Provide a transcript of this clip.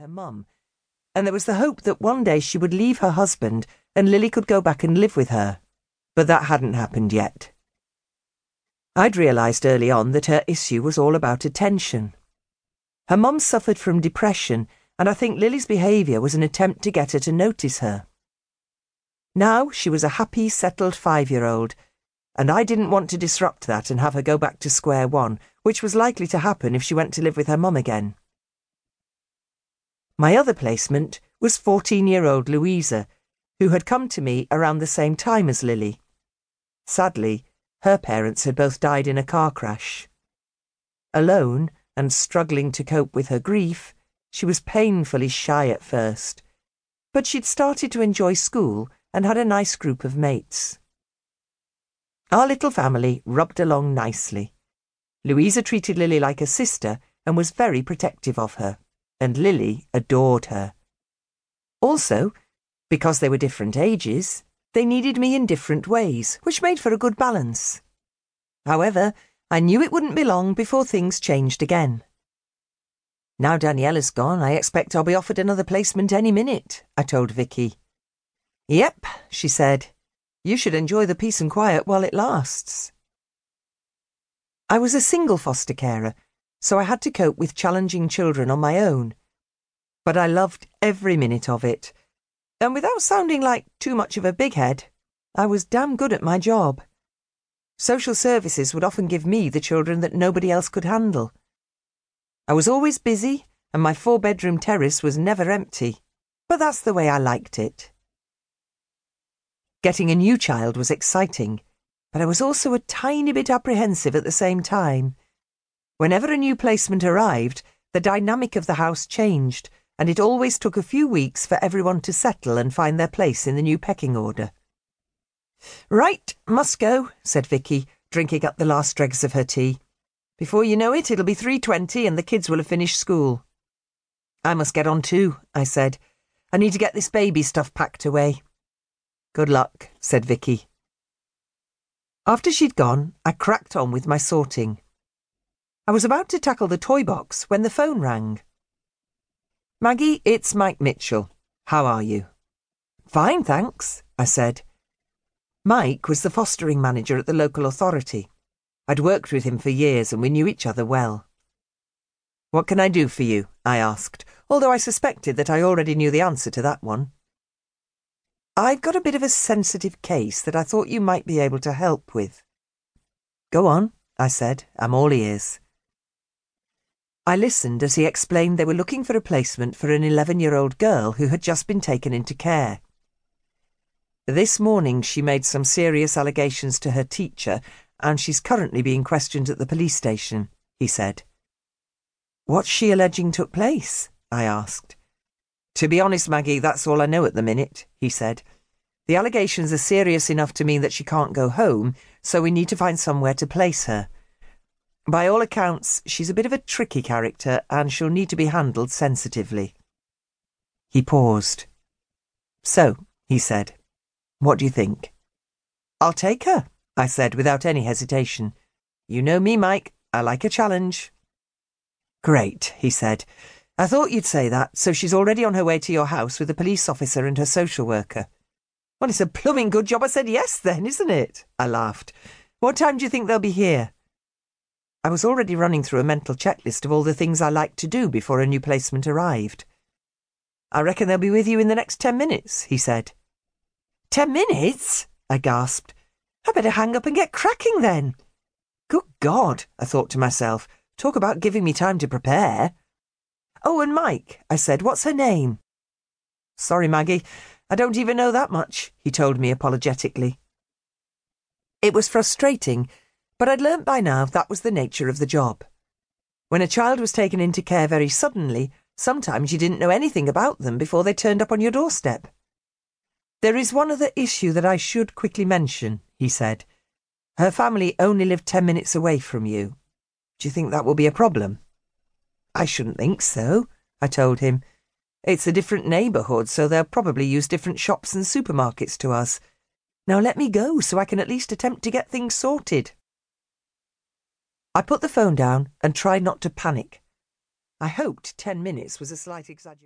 her mum, and there was the hope that one day she would leave her husband and Lily could go back and live with her. But that hadn't happened yet. I'd realised early on that her issue was all about attention. Her mum suffered from depression, and I think Lily's behaviour was an attempt to get her to notice her. Now she was a happy, settled five year old, and I didn't want to disrupt that and have her go back to square one, which was likely to happen if she went to live with her mum again. My other placement was 14 year old Louisa, who had come to me around the same time as Lily. Sadly, her parents had both died in a car crash. Alone and struggling to cope with her grief, she was painfully shy at first, but she'd started to enjoy school and had a nice group of mates. Our little family rubbed along nicely. Louisa treated Lily like a sister and was very protective of her, and Lily adored her. Also, because they were different ages, they needed me in different ways, which made for a good balance. However, I knew it wouldn't be long before things changed again. Now Daniela's gone, I expect I'll be offered another placement any minute, I told Vicky. Yep, she said. You should enjoy the peace and quiet while it lasts. I was a single foster carer, so I had to cope with challenging children on my own. But I loved every minute of it. And without sounding like too much of a big head, I was damn good at my job. Social services would often give me the children that nobody else could handle. I was always busy, and my four bedroom terrace was never empty, but that's the way I liked it. Getting a new child was exciting, but I was also a tiny bit apprehensive at the same time. Whenever a new placement arrived, the dynamic of the house changed, and it always took a few weeks for everyone to settle and find their place in the new pecking order. Right, must go, said Vicky, drinking up the last dregs of her tea. Before you know it, it'll be 3.20 and the kids will have finished school. I must get on too, I said. I need to get this baby stuff packed away. Good luck, said Vicky. After she'd gone, I cracked on with my sorting. I was about to tackle the toy box when the phone rang. Maggie, it's Mike Mitchell. How are you? Fine, thanks, I said. Mike was the fostering manager at the local authority. I'd worked with him for years and we knew each other well. What can I do for you? I asked, although I suspected that I already knew the answer to that one. I've got a bit of a sensitive case that I thought you might be able to help with. Go on, I said. I'm all ears. I listened as he explained they were looking for a placement for an 11 year old girl who had just been taken into care. This morning she made some serious allegations to her teacher, and she's currently being questioned at the police station, he said. What's she alleging took place? I asked. To be honest, Maggie, that's all I know at the minute, he said. The allegations are serious enough to mean that she can't go home, so we need to find somewhere to place her. By all accounts, she's a bit of a tricky character and she'll need to be handled sensitively. He paused. So, he said, what do you think? I'll take her, I said without any hesitation. You know me, Mike. I like a challenge. Great, he said. I thought you'd say that, so she's already on her way to your house with a police officer and her social worker. Well, it's a plumbing good job I said yes then, isn't it? I laughed. What time do you think they'll be here? I was already running through a mental checklist of all the things I liked to do before a new placement arrived. I reckon they'll be with you in the next ten minutes, he said. Ten minutes? I gasped. I better hang up and get cracking then. Good God, I thought to myself. Talk about giving me time to prepare. Oh, and Mike, I said, what's her name? Sorry, Maggie, I don't even know that much, he told me apologetically. It was frustrating, but I'd learnt by now that was the nature of the job. When a child was taken into care very suddenly, sometimes you didn't know anything about them before they turned up on your doorstep. There is one other issue that I should quickly mention, he said. Her family only live ten minutes away from you. Do you think that will be a problem? I shouldn't think so, I told him. It's a different neighbourhood, so they'll probably use different shops and supermarkets to us. Now let me go so I can at least attempt to get things sorted. I put the phone down and tried not to panic. I hoped ten minutes was a slight exaggeration.